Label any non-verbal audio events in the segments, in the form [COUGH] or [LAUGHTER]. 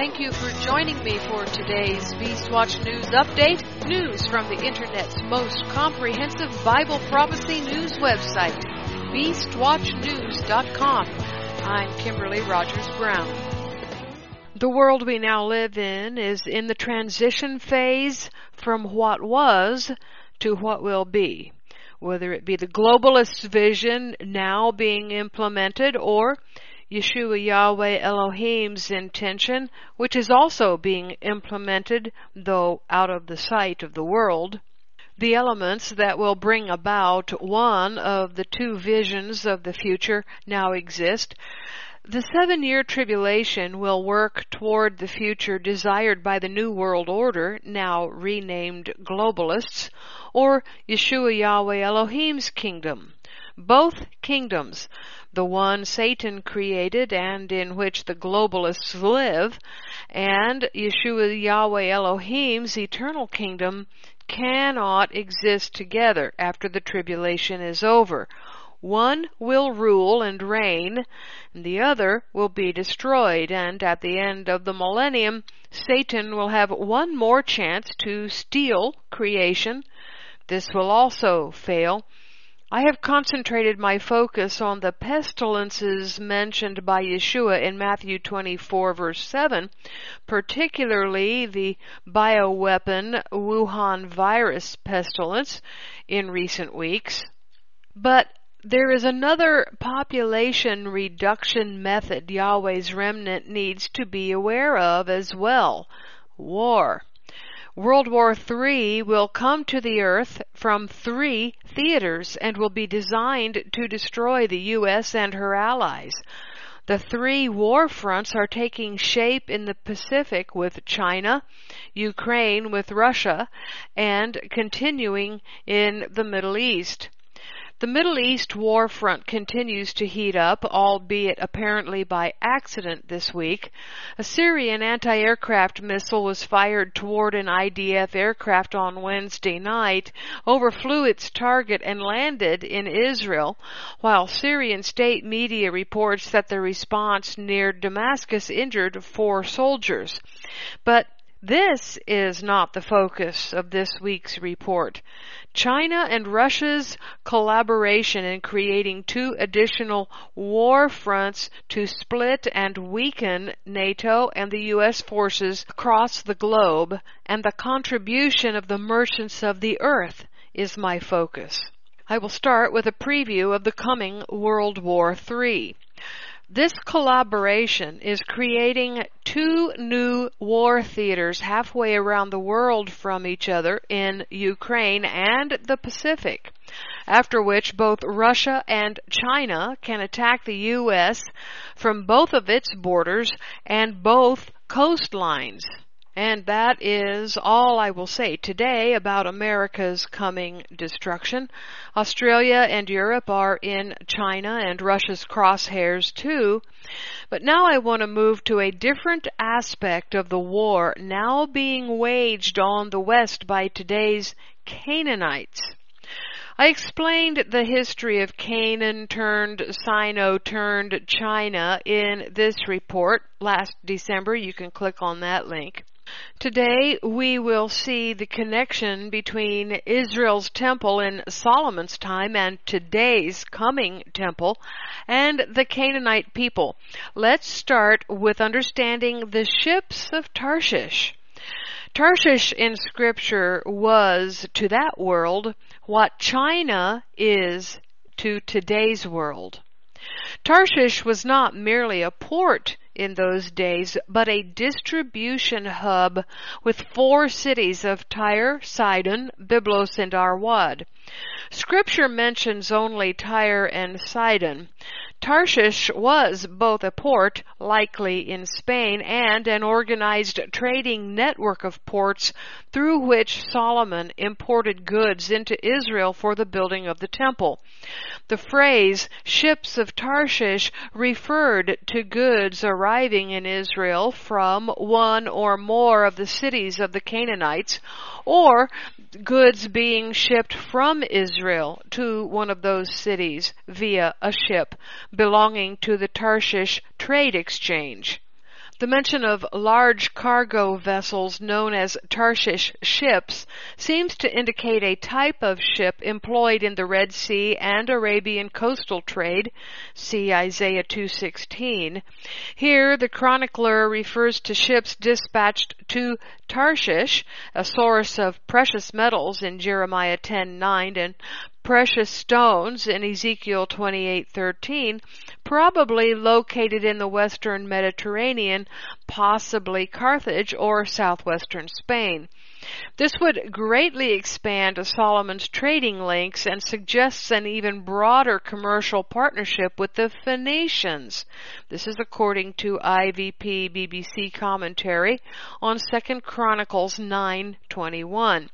Thank you for joining me for today's Beastwatch News Update. News from the Internet's most comprehensive Bible prophecy news website, BeastWatchNews.com. I'm Kimberly Rogers Brown. The world we now live in is in the transition phase from what was to what will be. Whether it be the globalist vision now being implemented or Yeshua Yahweh Elohim's intention, which is also being implemented, though out of the sight of the world. The elements that will bring about one of the two visions of the future now exist. The seven year tribulation will work toward the future desired by the New World Order, now renamed globalists, or Yeshua Yahweh Elohim's kingdom. Both kingdoms the one Satan created and in which the globalists live, and Yeshua Yahweh Elohim's eternal kingdom cannot exist together after the tribulation is over. One will rule and reign, and the other will be destroyed, and at the end of the millennium, Satan will have one more chance to steal creation. This will also fail I have concentrated my focus on the pestilences mentioned by Yeshua in Matthew 24 verse 7, particularly the bioweapon Wuhan virus pestilence in recent weeks. But there is another population reduction method Yahweh's remnant needs to be aware of as well. War. World War III will come to the earth from three theaters and will be designed to destroy the U.S. and her allies. The three war fronts are taking shape in the Pacific with China, Ukraine with Russia, and continuing in the Middle East. The Middle East war front continues to heat up, albeit apparently by accident this week. A Syrian anti-aircraft missile was fired toward an IDF aircraft on Wednesday night, overflew its target and landed in Israel, while Syrian state media reports that the response near Damascus injured four soldiers. But this is not the focus of this week's report. China and Russia's collaboration in creating two additional war fronts to split and weaken NATO and the U.S. forces across the globe and the contribution of the merchants of the earth is my focus. I will start with a preview of the coming World War III. This collaboration is creating two new war theaters halfway around the world from each other in Ukraine and the Pacific, after which both Russia and China can attack the U.S. from both of its borders and both coastlines. And that is all I will say today about America's coming destruction. Australia and Europe are in China and Russia's crosshairs too. But now I want to move to a different aspect of the war now being waged on the West by today's Canaanites. I explained the history of Canaan turned Sino turned China in this report last December. You can click on that link. Today we will see the connection between Israel's temple in Solomon's time and today's coming temple and the Canaanite people. Let's start with understanding the ships of Tarshish. Tarshish in scripture was to that world what China is to today's world. Tarshish was not merely a port in those days, but a distribution hub with four cities of Tyre, Sidon, Byblos, and Arwad. Scripture mentions only Tyre and Sidon. Tarshish was both a port, likely in Spain, and an organized trading network of ports through which Solomon imported goods into Israel for the building of the temple. The phrase ships of Tarshish referred to goods arriving in Israel from one or more of the cities of the Canaanites or goods being shipped from Israel to one of those cities via a ship belonging to the Tarshish Trade Exchange. The mention of large cargo vessels known as Tarshish ships seems to indicate a type of ship employed in the Red Sea and Arabian coastal trade. See Isaiah 2:16. Here the chronicler refers to ships dispatched to Tarshish, a source of precious metals in Jeremiah 10:9 and precious stones in Ezekiel 28:13, probably located in the western Mediterranean, possibly Carthage or southwestern Spain. This would greatly expand Solomon's trading links and suggests an even broader commercial partnership with the Phoenicians. This is according to IVP BBC commentary on 2nd Chronicles 9:21.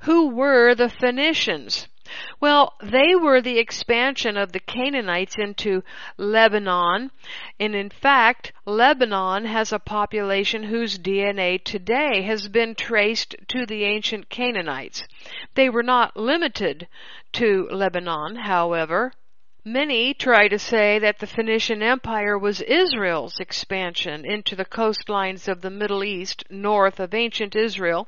Who were the Phoenicians? Well, they were the expansion of the Canaanites into Lebanon, and in fact, Lebanon has a population whose DNA today has been traced to the ancient Canaanites. They were not limited to Lebanon, however. Many try to say that the Phoenician Empire was Israel's expansion into the coastlines of the Middle East north of ancient Israel.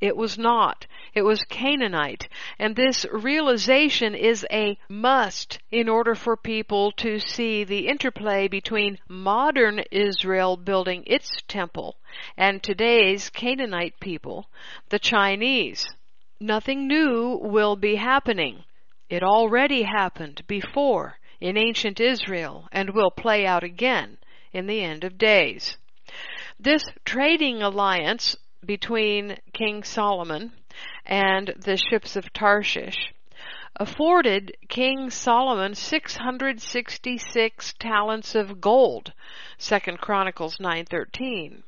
It was not. It was Canaanite. And this realization is a must in order for people to see the interplay between modern Israel building its temple and today's Canaanite people, the Chinese. Nothing new will be happening. It already happened before in ancient Israel and will play out again in the end of days. This trading alliance between King Solomon and the ships of Tarshish afforded King Solomon 666 talents of gold. 2 Chronicles 9:13.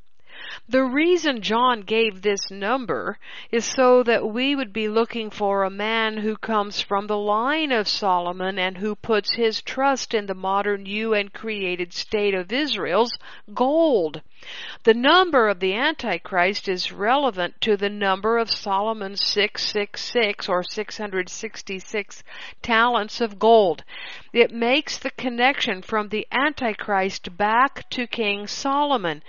The reason John gave this number is so that we would be looking for a man who comes from the line of Solomon and who puts his trust in the modern new and created state of Israel's gold. The number of the Antichrist is relevant to the number of Solomon's 666 or 666 talents of gold. It makes the connection from the Antichrist back to King Solomon.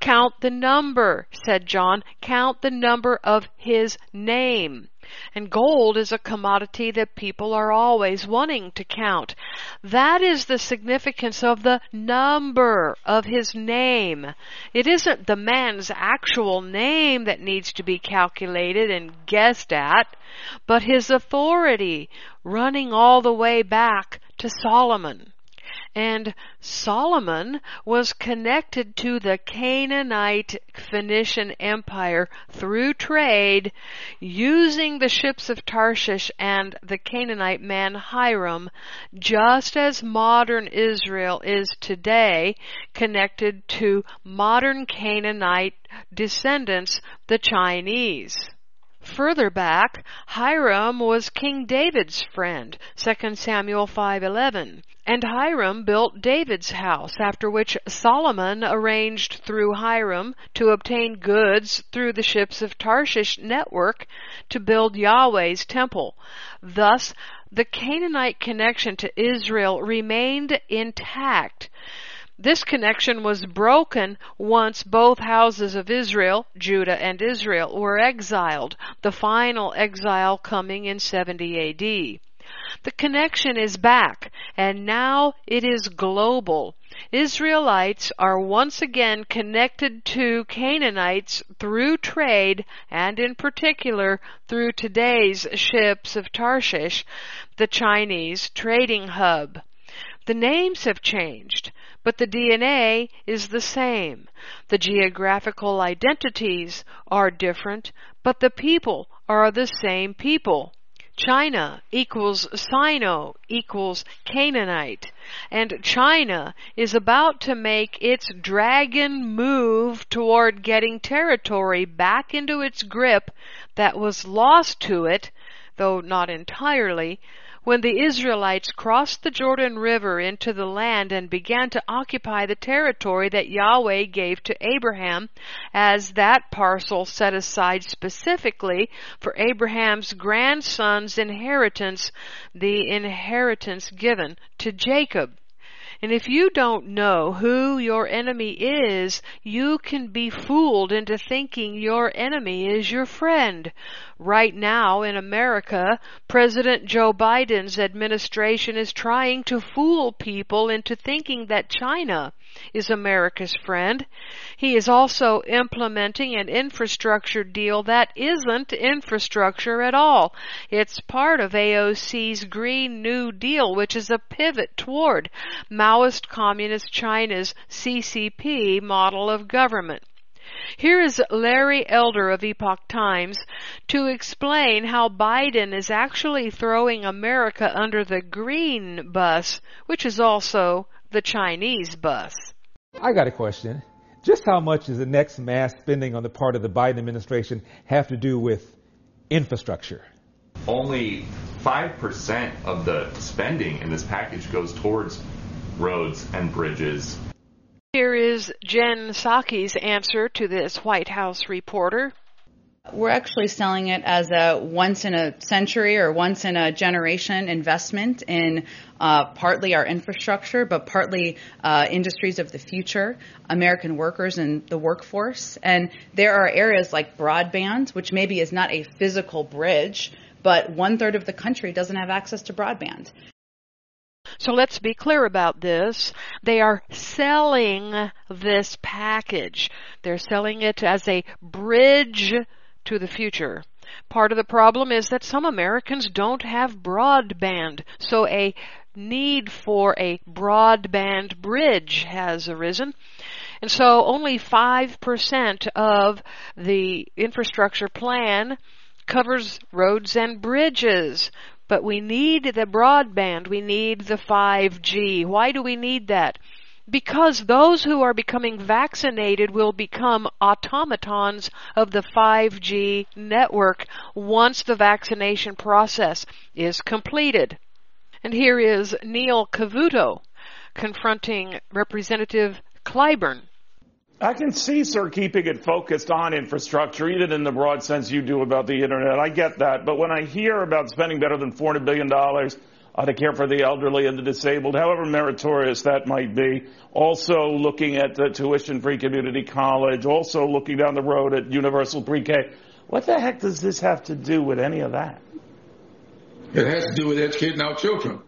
Count the number, said John, count the number of his name. And gold is a commodity that people are always wanting to count. That is the significance of the number of his name. It isn't the man's actual name that needs to be calculated and guessed at, but his authority running all the way back to Solomon. And Solomon was connected to the Canaanite Phoenician Empire through trade using the ships of Tarshish and the Canaanite man Hiram, just as modern Israel is today connected to modern Canaanite descendants, the Chinese. Further back, Hiram was King David's friend, 2 Samuel 5:11. And Hiram built David's house, after which Solomon arranged through Hiram to obtain goods through the ships of Tarshish network to build Yahweh's temple. Thus, the Canaanite connection to Israel remained intact. This connection was broken once both houses of Israel, Judah and Israel, were exiled, the final exile coming in 70 AD. The connection is back, and now it is global. Israelites are once again connected to Canaanites through trade, and in particular through today's ships of Tarshish, the Chinese trading hub. The names have changed, but the DNA is the same. The geographical identities are different, but the people are the same people. China equals Sino equals Canaanite. And China is about to make its dragon move toward getting territory back into its grip that was lost to it, though not entirely, when the Israelites crossed the Jordan River into the land and began to occupy the territory that Yahweh gave to Abraham as that parcel set aside specifically for Abraham's grandson's inheritance, the inheritance given to Jacob. And if you don't know who your enemy is, you can be fooled into thinking your enemy is your friend. Right now in America, President Joe Biden's administration is trying to fool people into thinking that China is America's friend. He is also implementing an infrastructure deal that isn't infrastructure at all. It's part of AOC's Green New Deal, which is a pivot toward Maoist Communist China's CCP model of government. Here is Larry Elder of Epoch Times to explain how Biden is actually throwing America under the green bus, which is also the Chinese bus. I got a question. Just how much does the next mass spending on the part of the Biden administration have to do with infrastructure? Only 5% of the spending in this package goes towards roads and bridges. Here is Jen Psaki's answer to this White House reporter. We're actually selling it as a once in a century or once in a generation investment in uh, partly our infrastructure, but partly uh, industries of the future, American workers and the workforce. And there are areas like broadband, which maybe is not a physical bridge, but one third of the country doesn't have access to broadband. So let's be clear about this. They are selling this package. They're selling it as a bridge to the future. Part of the problem is that some Americans don't have broadband, so a need for a broadband bridge has arisen. And so only 5% of the infrastructure plan covers roads and bridges. But we need the broadband. We need the 5G. Why do we need that? because those who are becoming vaccinated will become automatons of the 5G network once the vaccination process is completed. And here is Neil Cavuto confronting Representative Clyburn. I can see, sir, keeping it focused on infrastructure, even in the broad sense you do about the internet. I get that. But when I hear about spending better than $400 billion uh, to care for the elderly and the disabled, however meritorious that might be. Also looking at the tuition-free community college, also looking down the road at universal pre-K. What the heck does this have to do with any of that? It has to do with educating our children.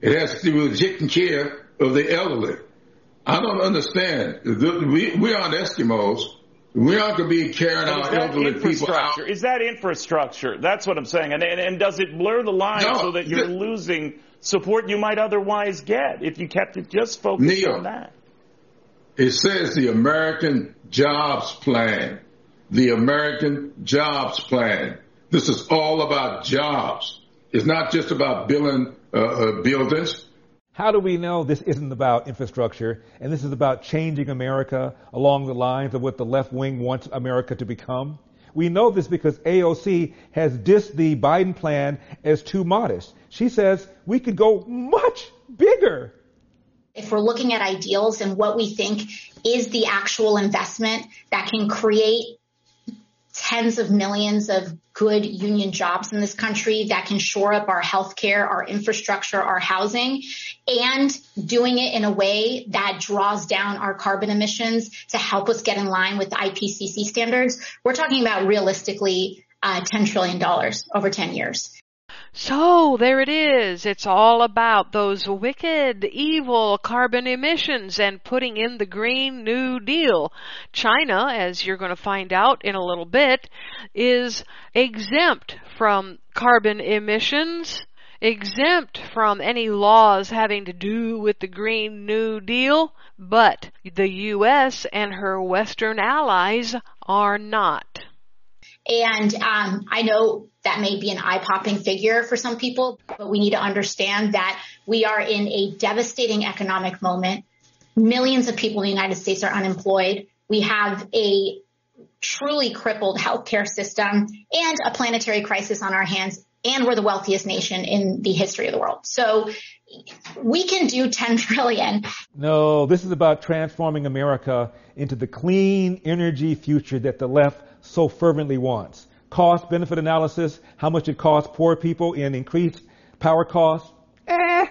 It has to do with taking care of the elderly. I don't understand. We, we aren't Eskimos. We aren't going to be carrying our elderly people out. Is that infrastructure? That's what I'm saying. And, and, and does it blur the line no, so that you're the, losing support you might otherwise get if you kept it just focused Neil, on that? It says the American Jobs Plan. The American Jobs Plan. This is all about jobs. It's not just about building uh, uh, buildings. How do we know this isn't about infrastructure and this is about changing America along the lines of what the left wing wants America to become? We know this because AOC has dissed the Biden plan as too modest. She says we could go much bigger. If we're looking at ideals and what we think is the actual investment that can create tens of millions of good union jobs in this country that can shore up our healthcare, our infrastructure, our housing, and doing it in a way that draws down our carbon emissions to help us get in line with the IPCC standards. We're talking about realistically uh, $10 trillion over 10 years. So there it is. It's all about those wicked, evil carbon emissions and putting in the Green New Deal. China, as you're going to find out in a little bit, is exempt from carbon emissions, exempt from any laws having to do with the Green New Deal, but the U.S. and her Western allies are not. And um, I know that may be an eye-popping figure for some people, but we need to understand that we are in a devastating economic moment. Millions of people in the United States are unemployed. We have a truly crippled healthcare system and a planetary crisis on our hands. And we're the wealthiest nation in the history of the world. So we can do 10 [LAUGHS] trillion. No, this is about transforming America into the clean energy future that the left so fervently wants. Cost benefit analysis, how much it costs poor people in increased power costs. Eh.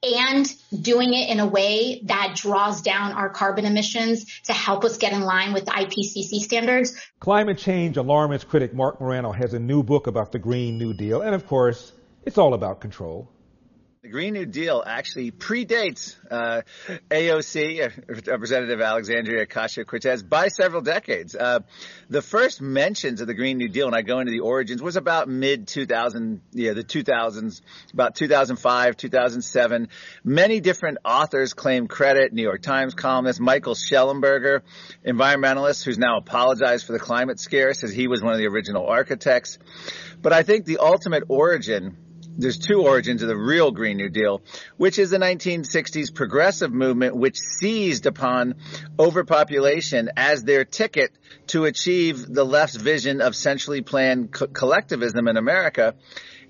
And doing it in a way that draws down our carbon emissions to help us get in line with the IPCC standards. Climate change alarmist critic Marc Morano has a new book about the Green New Deal, and of course, it's all about control. The Green New Deal actually predates uh, AOC, uh, Representative Alexandria Ocasio Cortez, by several decades. Uh, the first mentions of the Green New Deal, and I go into the origins, was about mid 2000, yeah, the 2000s, about 2005, 2007. Many different authors claim credit. New York Times columnist Michael Shellenberger, environmentalist who's now apologized for the climate scare, says he was one of the original architects. But I think the ultimate origin there's two origins of the real Green New Deal, which is the 1960s progressive movement, which seized upon overpopulation as their ticket to achieve the left's vision of centrally planned co- collectivism in America.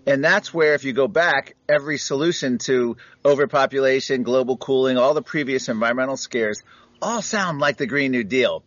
And that's where, if you go back, every solution to overpopulation, global cooling, all the previous environmental scares all sound like the Green New Deal.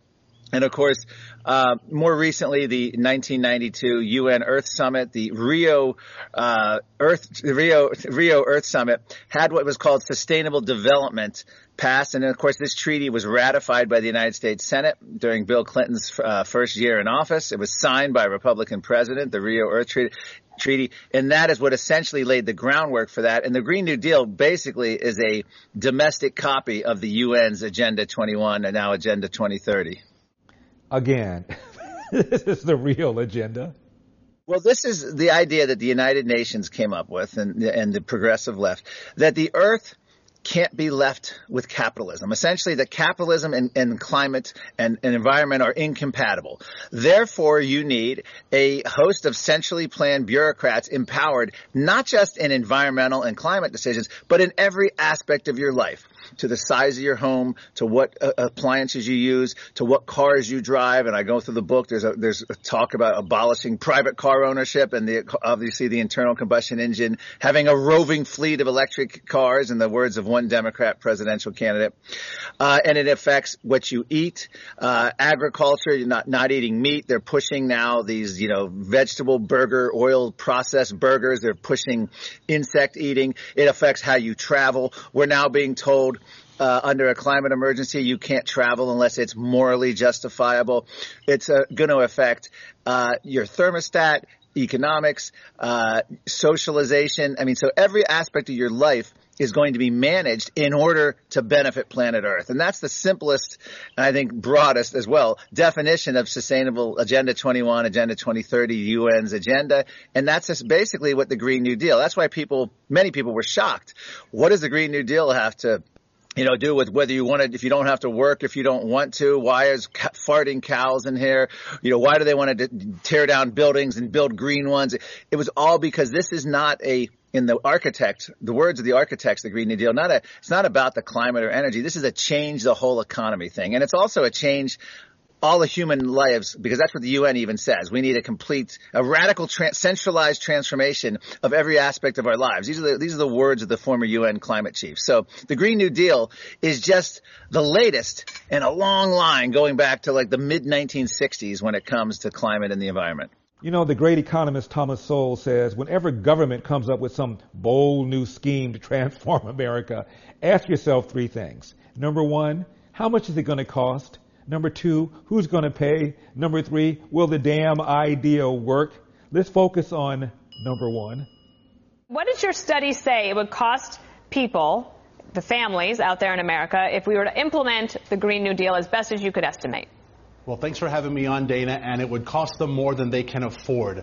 And of course, uh, more recently, the 1992 UN Earth Summit, the Rio uh, Earth Rio Rio Earth Summit, had what was called Sustainable Development passed, and of course, this treaty was ratified by the United States Senate during Bill Clinton's uh, first year in office. It was signed by a Republican president, the Rio Earth Treaty. Treaty, and that is what essentially laid the groundwork for that. And the Green New Deal basically is a domestic copy of the UN's Agenda 21 and now Agenda 2030 again. [LAUGHS] this is the real agenda. Well, this is the idea that the United Nations came up with and, and the progressive left that the earth can't be left with capitalism. Essentially, that capitalism and, and climate and, and, environment are incompatible. Therefore, you need a host of centrally planned bureaucrats empowered not just in environmental and climate decisions, but in every aspect of your life to the size of your home, to what uh, appliances you use, to what cars you drive. And I go through the book. There's a there's a talk about abolishing private car ownership and the obviously the internal combustion engine, having a roving fleet of electric cars, in the words of one Democrat presidential candidate. Uh, and it affects what you eat, uh, agriculture. You're not not eating meat. They're pushing now these you know vegetable burger, oil processed burgers. They're pushing insect eating. It affects how you travel. We're now being told uh, under a climate emergency, you can't travel unless it's morally justifiable. It's uh, going to affect uh, your thermostat, economics, uh, socialization. I mean, so every aspect of your life is going to be managed in order to benefit planet Earth. And that's the simplest, and I think broadest as well, definition of sustainable Agenda 21, Agenda 2030, UN's agenda. And that's basically what the Green New Deal, that's why people, many people were shocked. What does the Green New Deal have to you know, do with whether you want to, if you don't have to work, if you don't want to. Why is farting cows in here? You know, why do they want to tear down buildings and build green ones? It was all because this is not a, in the architect, the words of the architects, the Green New Deal, not a, it's not about the climate or energy. This is a change the whole economy thing. And it's also a change all the human lives, because that's what the UN even says. We need a complete, a radical, tra- centralized transformation of every aspect of our lives. These are the, these are the words of the former UN climate chief. So the Green New Deal is just the latest in a long line going back to like the mid 1960s when it comes to climate and the environment. You know, the great economist Thomas Sowell says whenever government comes up with some bold new scheme to [LAUGHS] transform America, ask yourself three things. Number one, how much is it going to cost? Number two, who's going to pay? Number three, will the damn idea work? Let's focus on number one. What does your study say it would cost people, the families out there in America, if we were to implement the Green New Deal as best as you could estimate? Well, thanks for having me on, Dana, and it would cost them more than they can afford.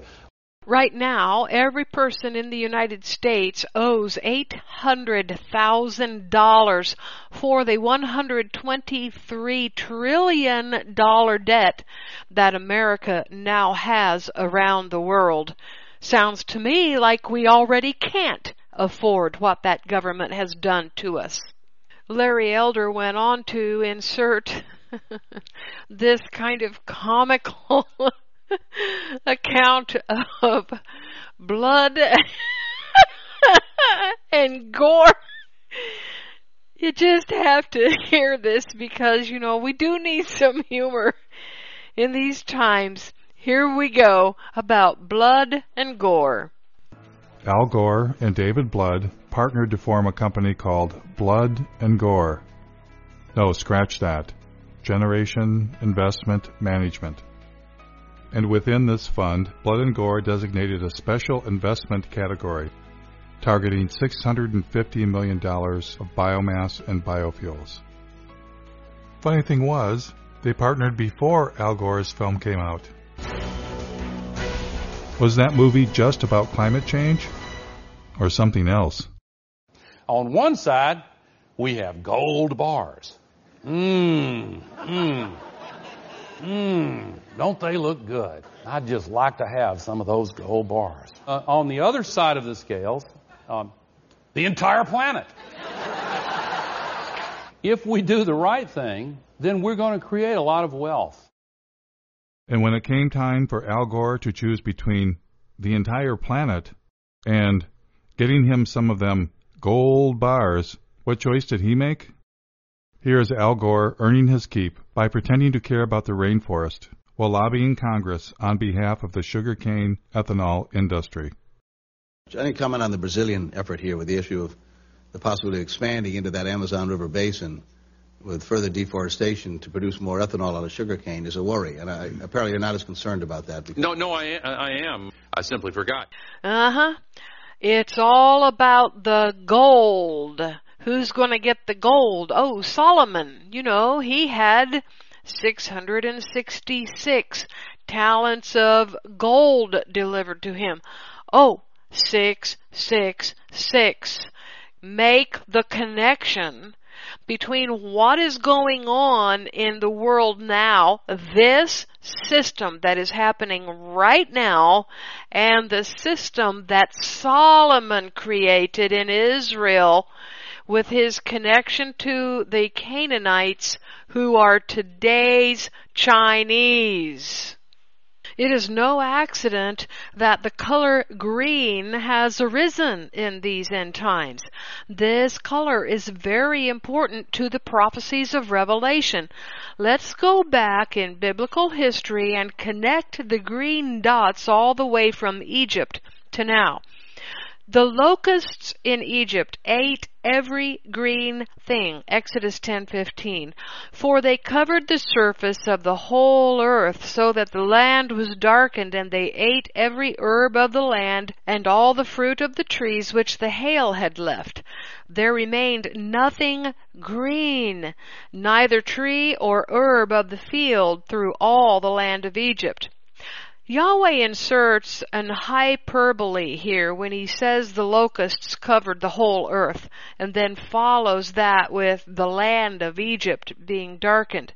Right now, every person in the United States owes $800,000 for the $123 trillion debt that America now has around the world. Sounds to me like we already can't afford what that government has done to us. Larry Elder went on to insert [LAUGHS] this kind of comical [LAUGHS] account of blood [LAUGHS] and gore. You just have to hear this because, you know, we do need some humor in these times. Here we go about blood and gore. Al Gore and David Blood partnered to form a company called Blood and Gore. No, scratch that. Generation Investment Management. And within this fund, Blood and Gore designated a special investment category targeting $650 million of biomass and biofuels. Funny thing was, they partnered before Al Gore's film came out. Was that movie just about climate change? Or something else? On one side, we have gold bars. Mmm, mmm, mmm. Don't they look good? I'd just like to have some of those gold bars. Uh, on the other side of the scales, um, the entire planet. if we do the right thing, then we're going to create a lot of wealth. And when it came time for Al Gore to choose between the entire planet and getting him some of them gold bars, what choice did he make? Here is Al Gore earning his keep by pretending to care about the rainforest while lobbying Congress on behalf of the sugarcane ethanol industry. Any comment on the Brazilian effort here with the issue of the possibility of expanding into that Amazon River basin with further deforestation to produce more ethanol out of sugarcane is a worry. And I, apparently you're not as concerned about that. No, no, I, I am. I simply forgot. Uh huh. It's all about the gold. Who's going to get the gold? Oh, Solomon. You know, he had 666 talents of gold delivered to him. Oh, six, six, six. Make the connection between what is going on in the world now, this system that is happening right now, and the system that Solomon created in Israel with his connection to the Canaanites who are today's Chinese. It is no accident that the color green has arisen in these end times. This color is very important to the prophecies of Revelation. Let's go back in biblical history and connect the green dots all the way from Egypt to now. The locusts in Egypt ate every green thing. Exodus 10:15. For they covered the surface of the whole earth so that the land was darkened and they ate every herb of the land and all the fruit of the trees which the hail had left. There remained nothing green, neither tree or herb of the field through all the land of Egypt. Yahweh inserts an hyperbole here when he says the locusts covered the whole earth and then follows that with the land of Egypt being darkened.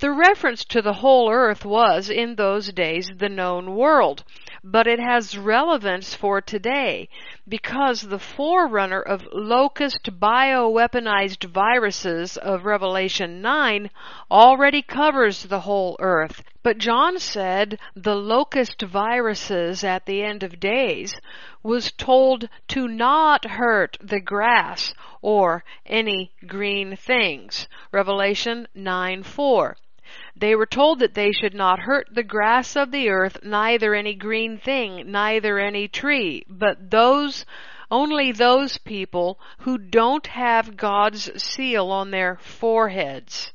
The reference to the whole earth was in those days the known world, but it has relevance for today because the forerunner of locust bioweaponized viruses of Revelation 9 already covers the whole earth. But John said the locust viruses at the end of days was told to not hurt the grass or any green things. Revelation 9 4. They were told that they should not hurt the grass of the earth, neither any green thing, neither any tree, but those only those people who don't have God's seal on their foreheads.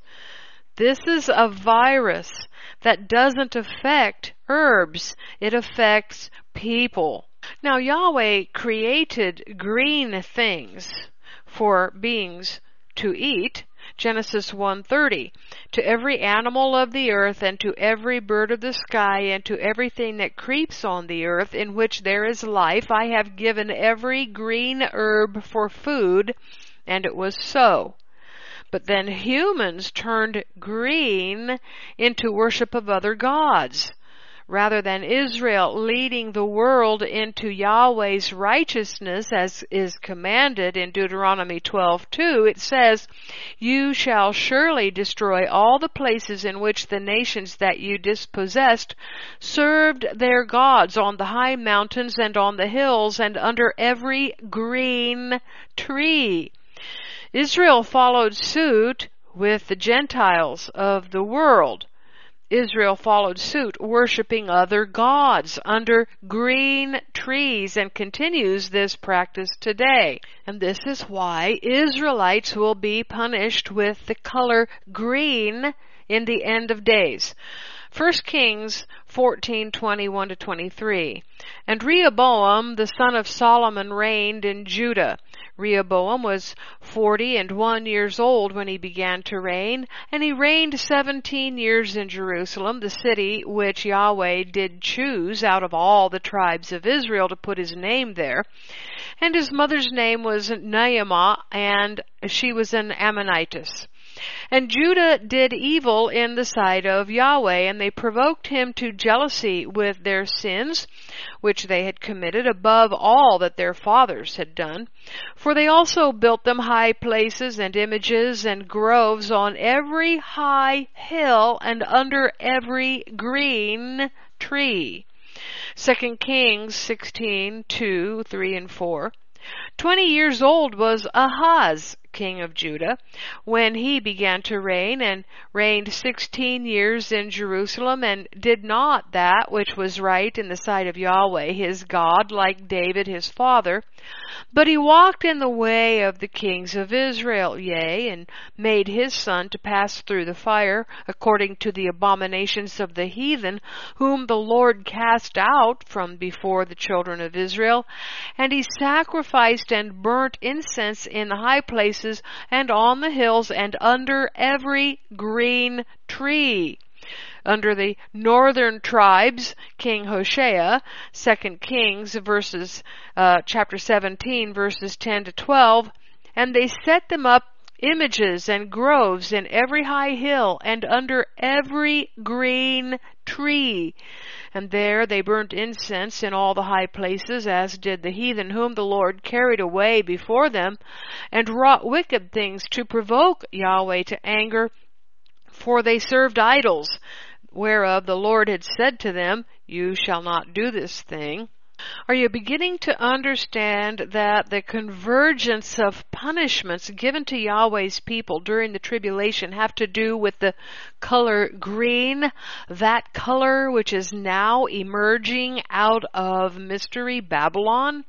This is a virus that doesn't affect herbs, it affects people. Now Yahweh created green things for beings to eat, Genesis 1:30 To every animal of the earth and to every bird of the sky and to everything that creeps on the earth in which there is life I have given every green herb for food and it was so. But then humans turned green into worship of other gods rather than Israel leading the world into Yahweh's righteousness as is commanded in Deuteronomy 12:2 it says you shall surely destroy all the places in which the nations that you dispossessed served their gods on the high mountains and on the hills and under every green tree. Israel followed suit with the Gentiles of the world Israel followed suit, worshiping other gods under green trees and continues this practice today. And this is why Israelites will be punished with the color green in the end of days. 1 Kings 14:21 to 23. And Rehoboam the son of Solomon reigned in Judah. Rehoboam was forty and one years old when he began to reign, and he reigned seventeen years in Jerusalem, the city which Yahweh did choose out of all the tribes of Israel to put his name there. And his mother's name was Naamah, and she was an Ammonitess. And Judah did evil in the sight of Yahweh, and they provoked him to jealousy with their sins, which they had committed above all that their fathers had done. For they also built them high places and images and groves on every high hill and under every green tree. 2 Kings 16, 2, 3, and 4. Twenty years old was Ahaz, king of Judah, when he began to reign, and reigned sixteen years in Jerusalem, and did not that which was right in the sight of Yahweh his God, like David his father. But he walked in the way of the kings of Israel, yea, and made his son to pass through the fire, according to the abominations of the heathen, whom the Lord cast out from before the children of Israel. And he sacrificed and burnt incense in the high places, and on the hills, and under every green tree. Under the northern tribes, King Hoshea, 2 Kings verses, uh, chapter 17 verses 10 to 12, and they set them up images and groves in every high hill and under every green tree. And there they burnt incense in all the high places, as did the heathen whom the Lord carried away before them, and wrought wicked things to provoke Yahweh to anger, for they served idols, whereof the Lord had said to them, You shall not do this thing. Are you beginning to understand that the convergence of punishments given to Yahweh's people during the tribulation have to do with the color green, that color which is now emerging out of mystery Babylon?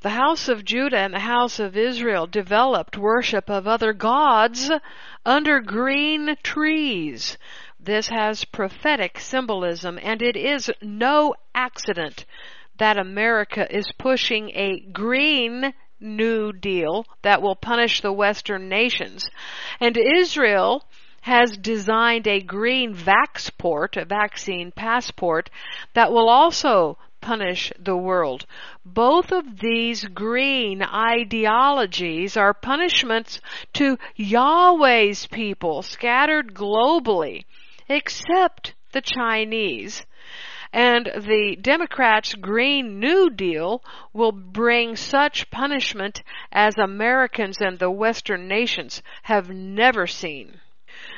The house of Judah and the house of Israel developed worship of other gods under green trees. This has prophetic symbolism, and it is no accident that America is pushing a green New Deal that will punish the Western nations. And Israel has designed a green vaxport, a vaccine passport, that will also punish the world. Both of these green ideologies are punishments to Yahweh's people scattered globally except the Chinese. And the Democrats' Green New Deal will bring such punishment as Americans and the Western nations have never seen.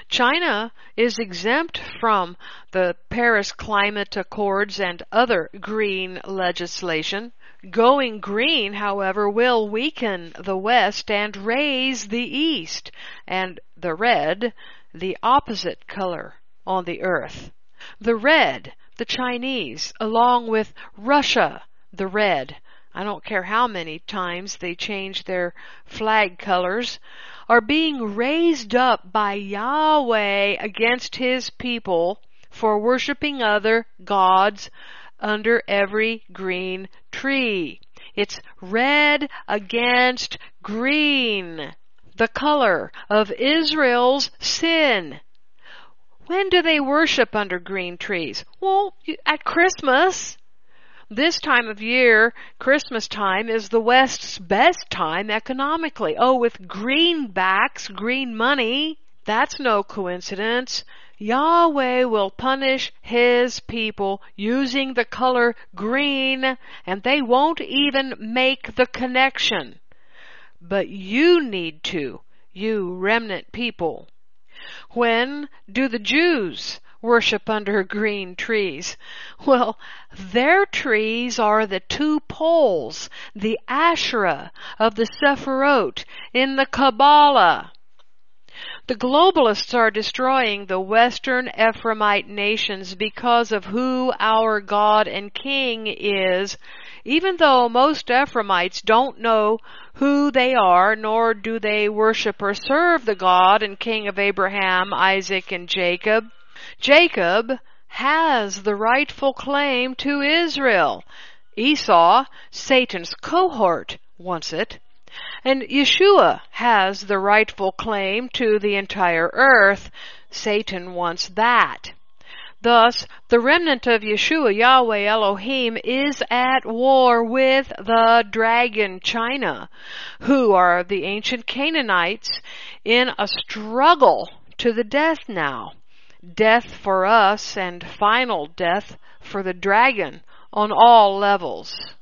China is exempt from the Paris Climate Accords and other green legislation. Going green, however, will weaken the West and raise the East, and the red, the opposite color on the earth. The red, the Chinese, along with Russia, the red, I don't care how many times they change their flag colors, are being raised up by Yahweh against his people for worshiping other gods under every green tree. It's red against green, the color of Israel's sin. When do they worship under green trees? Well, at Christmas. This time of year, Christmas time, is the West's best time economically. Oh, with greenbacks, green money. That's no coincidence. Yahweh will punish His people using the color green, and they won't even make the connection. But you need to, you remnant people. When do the Jews worship under green trees? Well, their trees are the two poles, the Asherah of the Sephirot in the Kabbalah. The globalists are destroying the Western Ephraimite nations because of who our God and King is, even though most Ephraimites don't know who they are, nor do they worship or serve the God and King of Abraham, Isaac, and Jacob. Jacob has the rightful claim to Israel. Esau, Satan's cohort, wants it. And Yeshua has the rightful claim to the entire earth. Satan wants that. Thus, the remnant of Yeshua, Yahweh Elohim, is at war with the dragon China, who are the ancient Canaanites in a struggle to the death now. Death for us and final death for the dragon on all levels.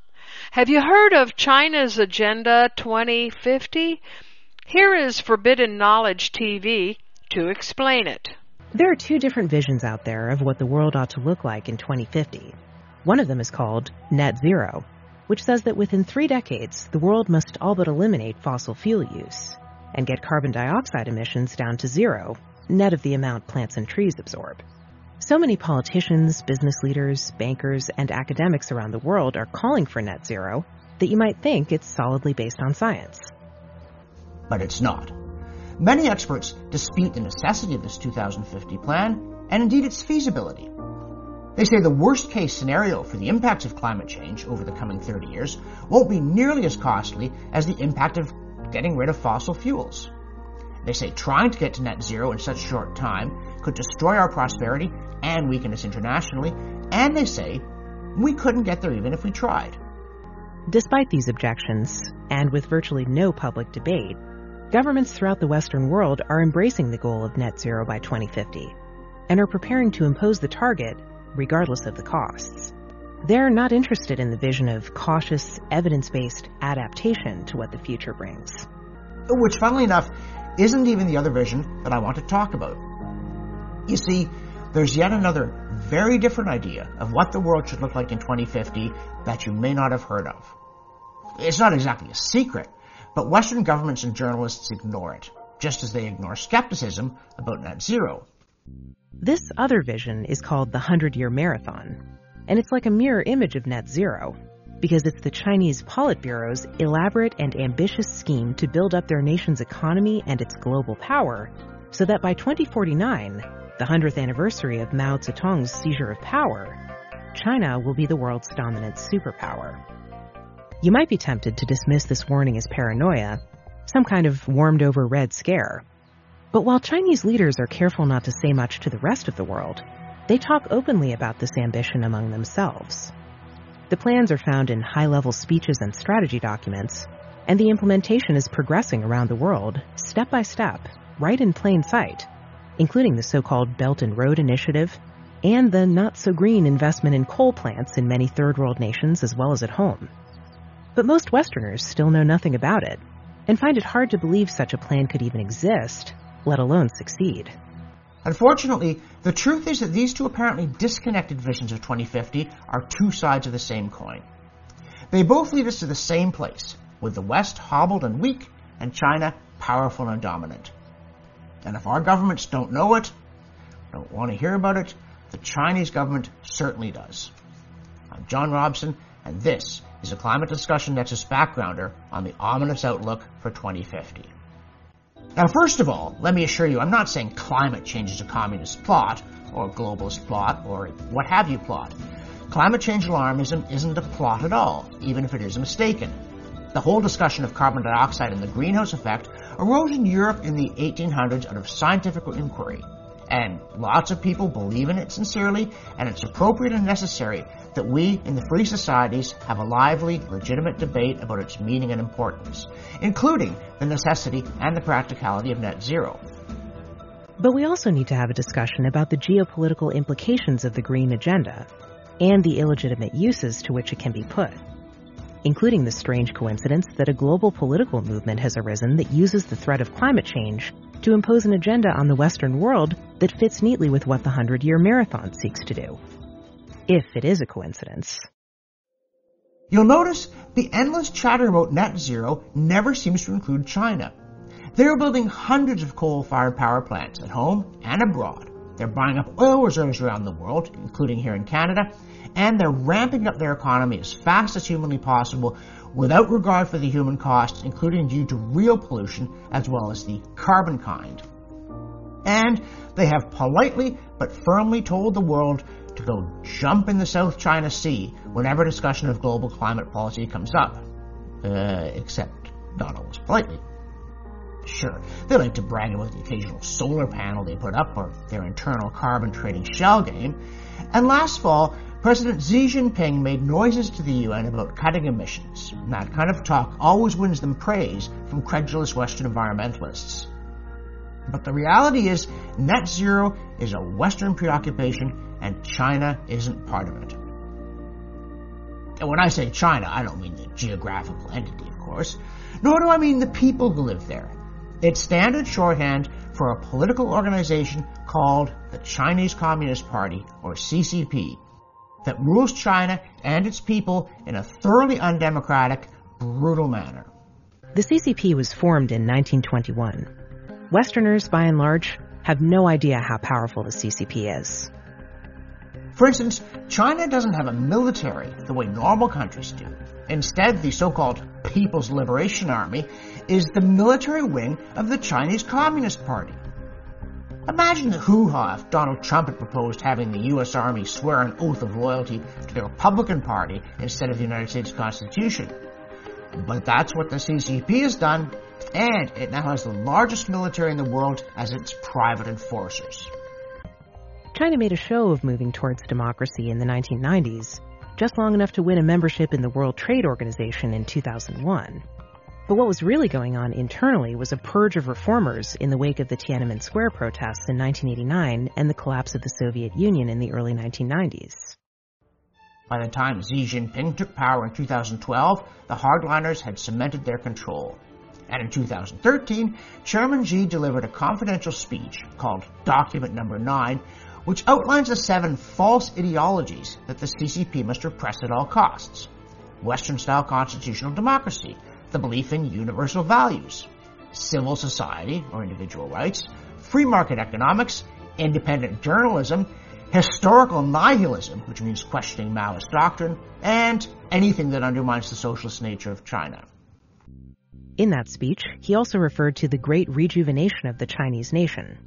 Have you heard of China's Agenda 2050? Here is Forbidden Knowledge TV to explain it. There are two different visions out there of what the world ought to look like in 2050. One of them is called Net Zero, which says that within three decades, the world must all but eliminate fossil fuel use and get carbon dioxide emissions down to zero, net of the amount plants and trees absorb. So many politicians, business leaders, bankers, and academics around the world are calling for net zero that you might think it's solidly based on science. But it's not. Many experts dispute the necessity of this 2050 plan and indeed its feasibility. They say the worst case scenario for the impacts of climate change over the coming 30 years won't be nearly as costly as the impact of getting rid of fossil fuels. They say trying to get to net zero in such short time could destroy our prosperity and weaken us internationally, and they say we couldn't get there even if we tried. Despite these objections, and with virtually no public debate, governments throughout the Western world are embracing the goal of net zero by 2050 and are preparing to impose the target regardless of the costs. They're not interested in the vision of cautious, evidence based adaptation to what the future brings. Which, funnily enough, isn't even the other vision that I want to talk about. You see, there's yet another very different idea of what the world should look like in 2050 that you may not have heard of. It's not exactly a secret, but Western governments and journalists ignore it, just as they ignore skepticism about net zero. This other vision is called the 100 Year Marathon, and it's like a mirror image of net zero, because it's the Chinese Politburo's elaborate and ambitious scheme to build up their nation's economy and its global power so that by 2049, the 100th anniversary of Mao Zedong's seizure of power, China will be the world's dominant superpower. You might be tempted to dismiss this warning as paranoia, some kind of warmed over red scare. But while Chinese leaders are careful not to say much to the rest of the world, they talk openly about this ambition among themselves. The plans are found in high level speeches and strategy documents, and the implementation is progressing around the world, step by step, right in plain sight including the so-called Belt and Road Initiative and the not so green investment in coal plants in many third world nations as well as at home. But most Westerners still know nothing about it and find it hard to believe such a plan could even exist, let alone succeed. Unfortunately, the truth is that these two apparently disconnected visions of 2050 are two sides of the same coin. They both lead us to the same place, with the West hobbled and weak, and China powerful and dominant. And if our governments don't know it, don't want to hear about it, the Chinese government certainly does. I'm John Robson, and this is a climate discussion nexus backgrounder on the ominous outlook for 2050. Now, first of all, let me assure you, I'm not saying climate change is a communist plot, or a globalist plot, or what have you plot. Climate change alarmism isn't a plot at all, even if it is mistaken. The whole discussion of carbon dioxide and the greenhouse effect arose in Europe in the 1800s out of scientific inquiry. And lots of people believe in it sincerely, and it's appropriate and necessary that we in the free societies have a lively, legitimate debate about its meaning and importance, including the necessity and the practicality of net zero. But we also need to have a discussion about the geopolitical implications of the green agenda and the illegitimate uses to which it can be put including the strange coincidence that a global political movement has arisen that uses the threat of climate change to impose an agenda on the Western world that fits neatly with what the 100 year marathon seeks to do. If it is a coincidence. You'll notice the endless chatter about net zero never seems to include China. They're building hundreds of coal-fired power plants at home and abroad. They're buying up oil reserves around the world, including here in Canada, and they're ramping up their economy as fast as humanly possible without regard for the human costs, including due to real pollution as well as the carbon kind. And they have politely but firmly told the world to go jump in the South China Sea whenever discussion of global climate policy comes up. Uh, except not always politely. Sure, they like to brag about the occasional solar panel they put up or their internal carbon trading shell game. And last fall, President Xi Jinping made noises to the UN about cutting emissions. That kind of talk always wins them praise from credulous Western environmentalists. But the reality is, net zero is a Western preoccupation, and China isn't part of it. And when I say China, I don't mean the geographical entity, of course, nor do I mean the people who live there. It's standard shorthand for a political organization called the Chinese Communist Party, or CCP, that rules China and its people in a thoroughly undemocratic, brutal manner. The CCP was formed in 1921. Westerners, by and large, have no idea how powerful the CCP is. For instance, China doesn't have a military the way normal countries do. Instead, the so-called People's Liberation Army is the military wing of the Chinese Communist Party. Imagine the hoo-ha if Donald Trump had proposed having the U.S. Army swear an oath of loyalty to the Republican Party instead of the United States Constitution. But that's what the CCP has done, and it now has the largest military in the world as its private enforcers. China made a show of moving towards democracy in the 1990s, just long enough to win a membership in the World Trade Organization in 2001. But what was really going on internally was a purge of reformers in the wake of the Tiananmen Square protests in 1989 and the collapse of the Soviet Union in the early 1990s. By the time Xi Jinping took power in 2012, the hardliners had cemented their control. And in 2013, Chairman Xi delivered a confidential speech called Document Number 9, which outlines the seven false ideologies that the CCP must repress at all costs. Western-style constitutional democracy, the belief in universal values, civil society or individual rights, free market economics, independent journalism, historical nihilism, which means questioning Maoist doctrine, and anything that undermines the socialist nature of China. In that speech, he also referred to the great rejuvenation of the Chinese nation.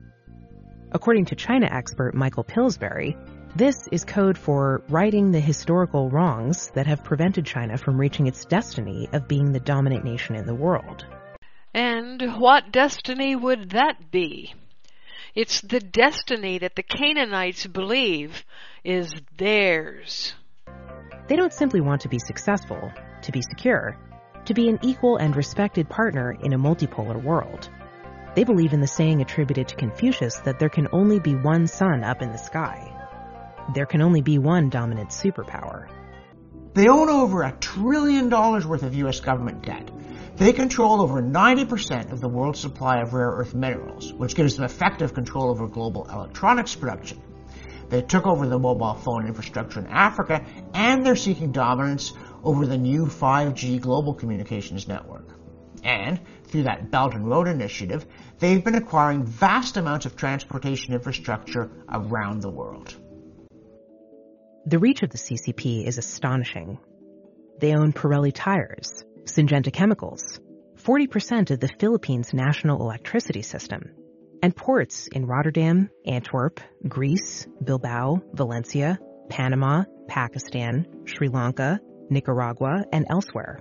According to China expert Michael Pillsbury, this is code for righting the historical wrongs that have prevented China from reaching its destiny of being the dominant nation in the world. And what destiny would that be? It's the destiny that the Canaanites believe is theirs. They don't simply want to be successful, to be secure, to be an equal and respected partner in a multipolar world. They believe in the saying attributed to Confucius that there can only be one sun up in the sky there can only be one dominant superpower. They own over a trillion dollars worth of U.S. government debt. They control over 90% of the world's supply of rare earth minerals, which gives them effective control over global electronics production. They took over the mobile phone infrastructure in Africa, and they're seeking dominance over the new 5G global communications network. And through that Belt and Road Initiative, they've been acquiring vast amounts of transportation infrastructure around the world. The reach of the CCP is astonishing. They own Pirelli tires, Syngenta chemicals, 40% of the Philippines' national electricity system, and ports in Rotterdam, Antwerp, Greece, Bilbao, Valencia, Panama, Pakistan, Sri Lanka, Nicaragua, and elsewhere.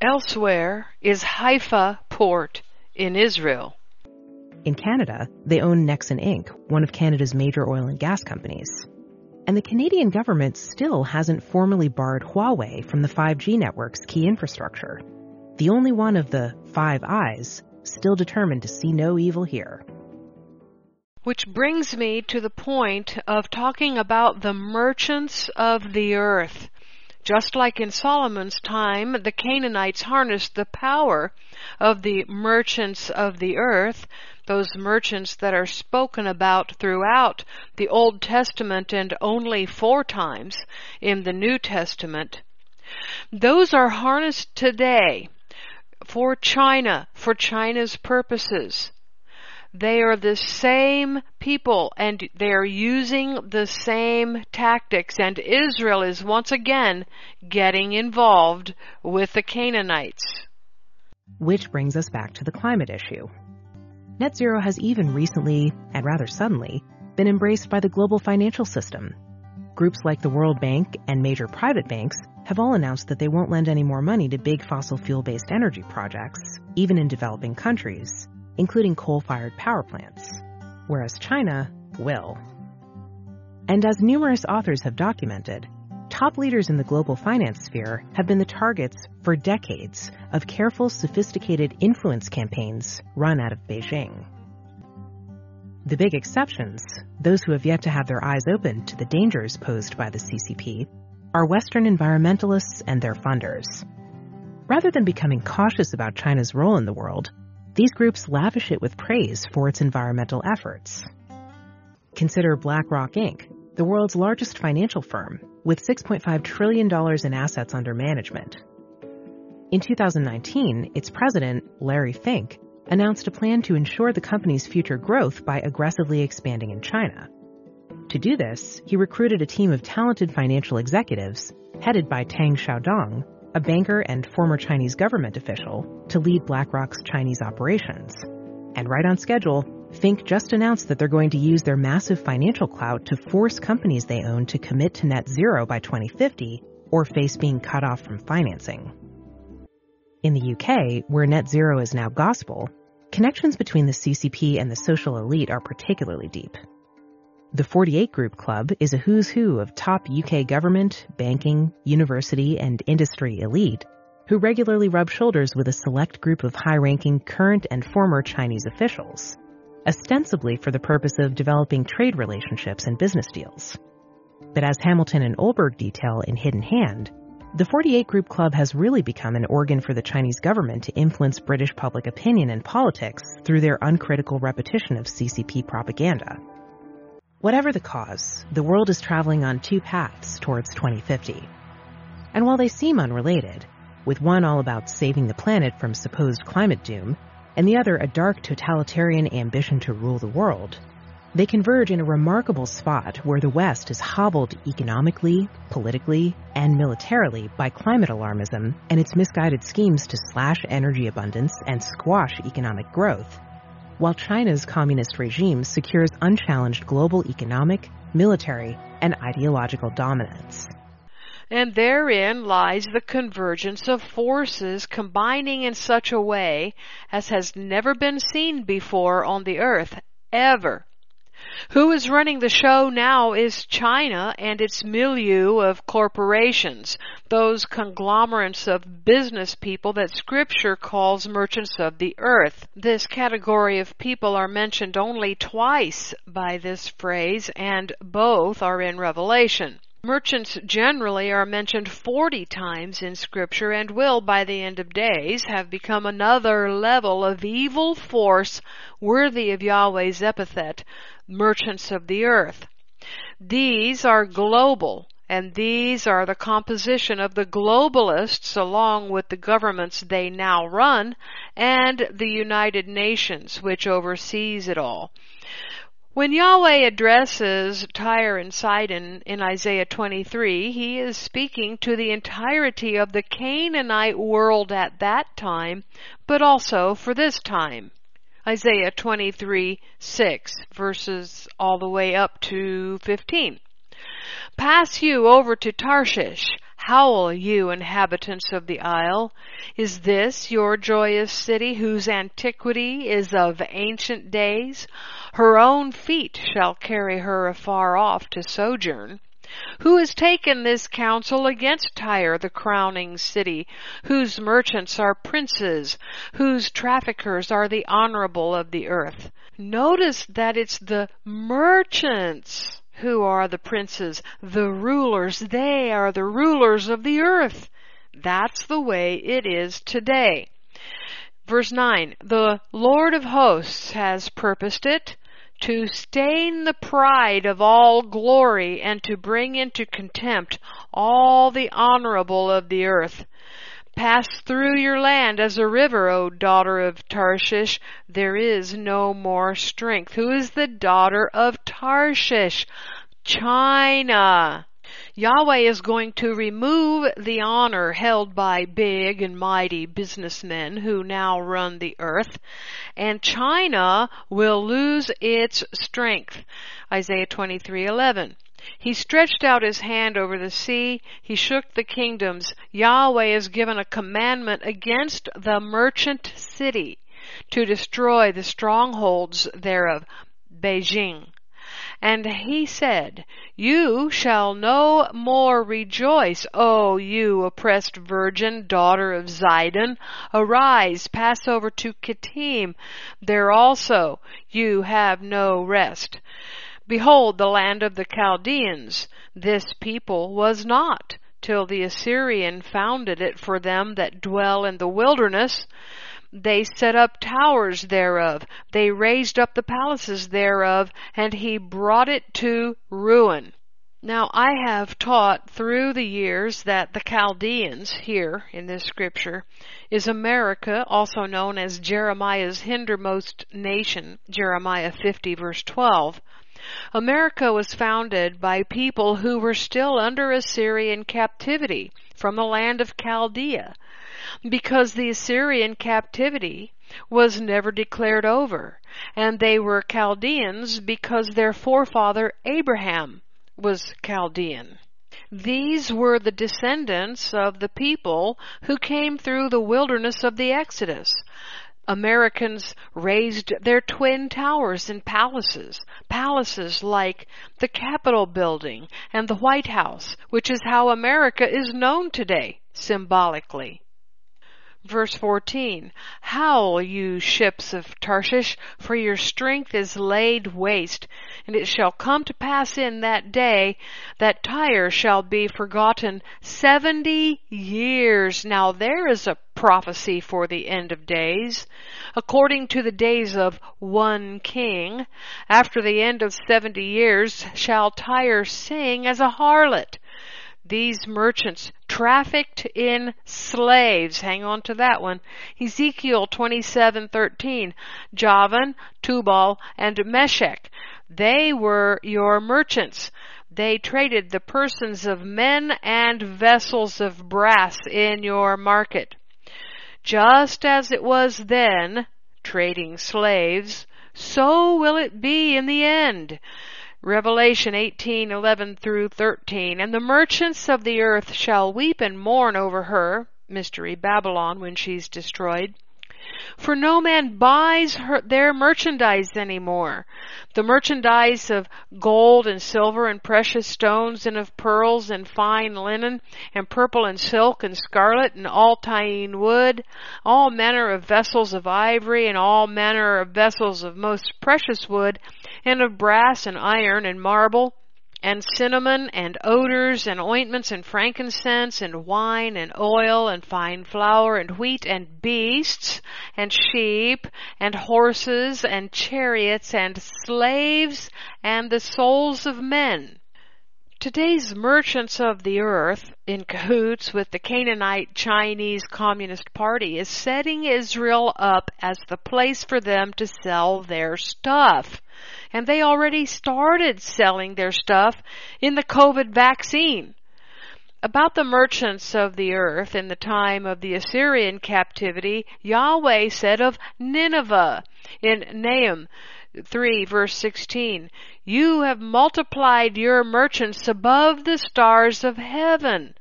Elsewhere is Haifa Port in Israel. In Canada, they own Nexen Inc., one of Canada's major oil and gas companies. And the Canadian government still hasn't formally barred Huawei from the 5G network's key infrastructure. The only one of the Five Eyes still determined to see no evil here. Which brings me to the point of talking about the merchants of the earth. Just like in Solomon's time, the Canaanites harnessed the power of the merchants of the earth those merchants that are spoken about throughout the Old Testament and only four times in the New Testament, those are harnessed today for China, for China's purposes. They are the same people and they are using the same tactics and Israel is once again getting involved with the Canaanites. Which brings us back to the climate issue. Net zero has even recently, and rather suddenly, been embraced by the global financial system. Groups like the World Bank and major private banks have all announced that they won't lend any more money to big fossil fuel based energy projects, even in developing countries, including coal fired power plants, whereas China will. And as numerous authors have documented, top leaders in the global finance sphere have been the targets for decades of careful, sophisticated influence campaigns run out of Beijing. The big exceptions, those who have yet to have their eyes opened to the dangers posed by the CCP, are Western environmentalists and their funders. Rather than becoming cautious about China's role in the world, these groups lavish it with praise for its environmental efforts. Consider BlackRock Inc., the world's largest financial firm, with $6.5 trillion in assets under management. In 2019, its president, Larry Fink, announced a plan to ensure the company's future growth by aggressively expanding in China. To do this, he recruited a team of talented financial executives, headed by Tang Xiaodong, a banker and former Chinese government official, to lead BlackRock's Chinese operations. And right on schedule, Fink just announced that they're going to use their massive financial clout to force companies they own to commit to net zero by 2050 or face being cut off from financing. In the UK, where net zero is now gospel, connections between the CCP and the social elite are particularly deep. The 48 Group Club is a who's who of top UK government, banking, university, and industry elite who regularly rub shoulders with a select group of high ranking current and former Chinese officials, ostensibly for the purpose of developing trade relationships and business deals. But as Hamilton and Ohlberg detail in Hidden Hand, the 48 Group Club has really become an organ for the Chinese government to influence British public opinion and politics through their uncritical repetition of CCP propaganda. Whatever the cause, the world is traveling on two paths towards 2050. And while they seem unrelated, with one all about saving the planet from supposed climate doom, and the other a dark totalitarian ambition to rule the world, they converge in a remarkable spot where the West is hobbled economically, politically, and militarily by climate alarmism and its misguided schemes to slash energy abundance and squash economic growth, while China's communist regime secures unchallenged global economic, military, and ideological dominance. And therein lies the convergence of forces combining in such a way as has never been seen before on the earth, ever. Who is running the show now is China and its milieu of corporations, those conglomerates of business people that scripture calls merchants of the earth. This category of people are mentioned only twice by this phrase and both are in Revelation. Merchants generally are mentioned 40 times in scripture and will by the end of days have become another level of evil force worthy of Yahweh's epithet, merchants of the earth. These are global and these are the composition of the globalists along with the governments they now run and the United Nations which oversees it all. When Yahweh addresses Tyre and Sidon in Isaiah 23, he is speaking to the entirety of the Canaanite world at that time, but also for this time. Isaiah 23, 6, verses all the way up to 15. Pass you over to Tarshish. Howl, you inhabitants of the isle. Is this your joyous city whose antiquity is of ancient days? Her own feet shall carry her afar off to sojourn. Who has taken this counsel against Tyre, the crowning city, whose merchants are princes, whose traffickers are the honorable of the earth? Notice that it's the merchants who are the princes, the rulers. They are the rulers of the earth. That's the way it is today. Verse 9, the Lord of hosts has purposed it to stain the pride of all glory and to bring into contempt all the honorable of the earth. Pass through your land as a river, O daughter of Tarshish. There is no more strength. Who is the daughter of Tarshish? China. Yahweh is going to remove the honor held by big and mighty businessmen who now run the earth, and China will lose its strength. Isaiah 23:11. He stretched out his hand over the sea. He shook the kingdoms. Yahweh has given a commandment against the merchant city to destroy the strongholds thereof. Beijing. And he said, You shall no more rejoice, O you oppressed virgin, daughter of Zidon. Arise, pass over to Kittim. There also you have no rest. Behold the land of the Chaldeans. This people was not till the Assyrian founded it for them that dwell in the wilderness. They set up towers thereof. They raised up the palaces thereof, and he brought it to ruin. Now, I have taught through the years that the Chaldeans here in this scripture is America, also known as Jeremiah's hindermost nation, Jeremiah 50 verse 12. America was founded by people who were still under Assyrian captivity from the land of Chaldea because the Assyrian captivity was never declared over and they were Chaldeans because their forefather Abraham was Chaldean. These were the descendants of the people who came through the wilderness of the Exodus. Americans raised their twin towers and palaces, palaces like the Capitol building and the White House, which is how America is known today, symbolically. Verse 14, Howl, you ships of Tarshish, for your strength is laid waste. And it shall come to pass in that day that Tyre shall be forgotten seventy years. Now there is a prophecy for the end of days. According to the days of one king, after the end of seventy years shall Tyre sing as a harlot these merchants trafficked in slaves. Hang on to that one. Ezekiel 27:13. Javan, Tubal, and Meshech. They were your merchants. They traded the persons of men and vessels of brass in your market. Just as it was then, trading slaves, so will it be in the end. Revelation 18:11 through 13 and the merchants of the earth shall weep and mourn over her mystery Babylon when she's destroyed for no man buys her, their merchandise anymore. The merchandise of gold and silver and precious stones and of pearls and fine linen and purple and silk and scarlet and all thyine wood, all manner of vessels of ivory and all manner of vessels of most precious wood and of brass and iron and marble and cinnamon and odors and ointments and frankincense and wine and oil and fine flour and wheat and beasts and sheep and horses and chariots and slaves and the souls of men. Today's merchants of the earth, in cahoots with the Canaanite Chinese Communist Party, is setting Israel up as the place for them to sell their stuff. And they already started selling their stuff in the COVID vaccine. About the merchants of the earth in the time of the Assyrian captivity, Yahweh said of Nineveh in Nahum 3 verse 16, You have multiplied your merchants above the stars of heaven.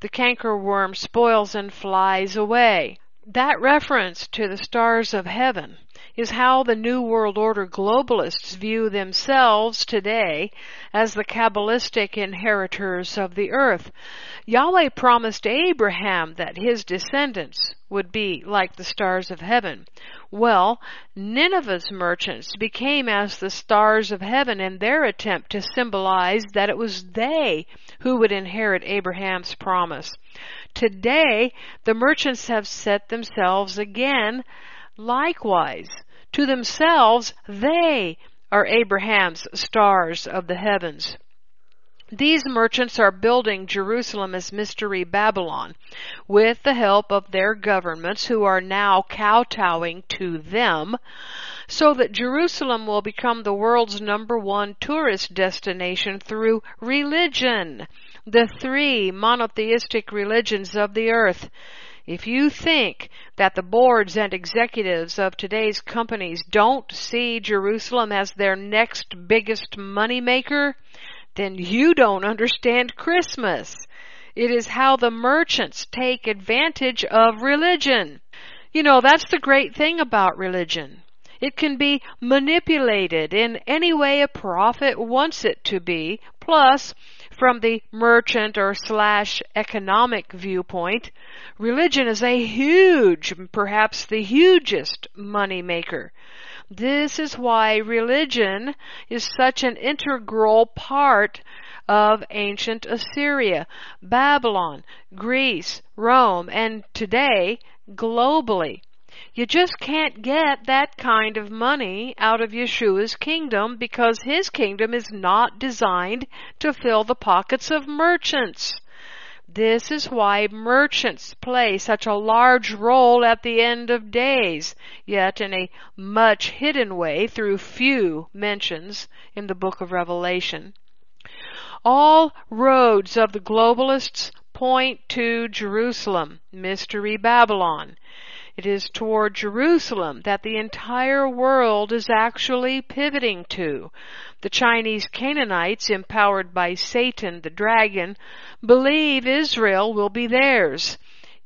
The cankerworm spoils and flies away. That reference to the stars of heaven is how the New World Order globalists view themselves today as the Kabbalistic inheritors of the earth. Yahweh promised Abraham that his descendants would be like the stars of heaven. Well, Nineveh's merchants became as the stars of heaven in their attempt to symbolize that it was they who would inherit Abraham's promise. Today, the merchants have set themselves again likewise to themselves, they are Abraham's stars of the heavens. These merchants are building Jerusalem as Mystery Babylon with the help of their governments who are now kowtowing to them so that Jerusalem will become the world's number one tourist destination through religion. The three monotheistic religions of the earth. If you think that the boards and executives of today's companies don't see Jerusalem as their next biggest money maker, then you don't understand Christmas. It is how the merchants take advantage of religion. You know, that's the great thing about religion. It can be manipulated in any way a prophet wants it to be. Plus, from the merchant or slash economic viewpoint, religion is a huge, perhaps the hugest money maker. This is why religion is such an integral part of ancient Assyria, Babylon, Greece, Rome, and today globally. You just can't get that kind of money out of Yeshua's kingdom because his kingdom is not designed to fill the pockets of merchants. This is why merchants play such a large role at the end of days, yet in a much hidden way through few mentions in the book of Revelation. All roads of the globalists point to Jerusalem, Mystery Babylon. It is toward Jerusalem that the entire world is actually pivoting to. The Chinese Canaanites, empowered by Satan the dragon, believe Israel will be theirs.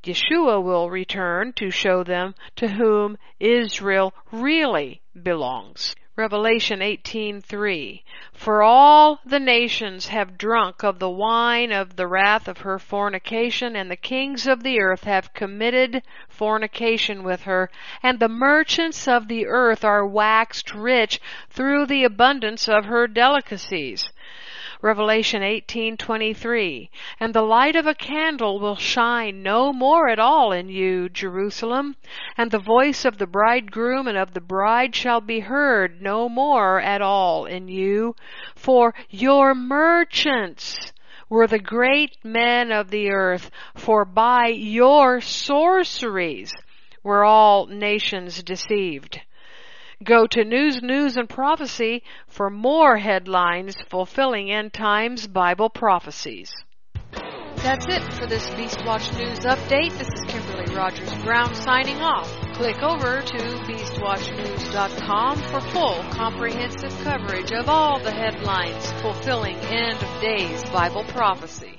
Yeshua will return to show them to whom Israel really belongs. Revelation 18:3 For all the nations have drunk of the wine of the wrath of her fornication and the kings of the earth have committed fornication with her and the merchants of the earth are waxed rich through the abundance of her delicacies. Revelation 18:23 And the light of a candle will shine no more at all in you Jerusalem. And the voice of the bridegroom and of the bride shall be heard no more at all in you. For your merchants were the great men of the earth for by your sorceries were all nations deceived Go to News, News, and Prophecy for more headlines fulfilling end times Bible prophecies. That's it for this Beast Watch News update. This is Kimberly Rogers Brown signing off. Click over to BeastWatchNews.com for full comprehensive coverage of all the headlines fulfilling end of days Bible prophecy.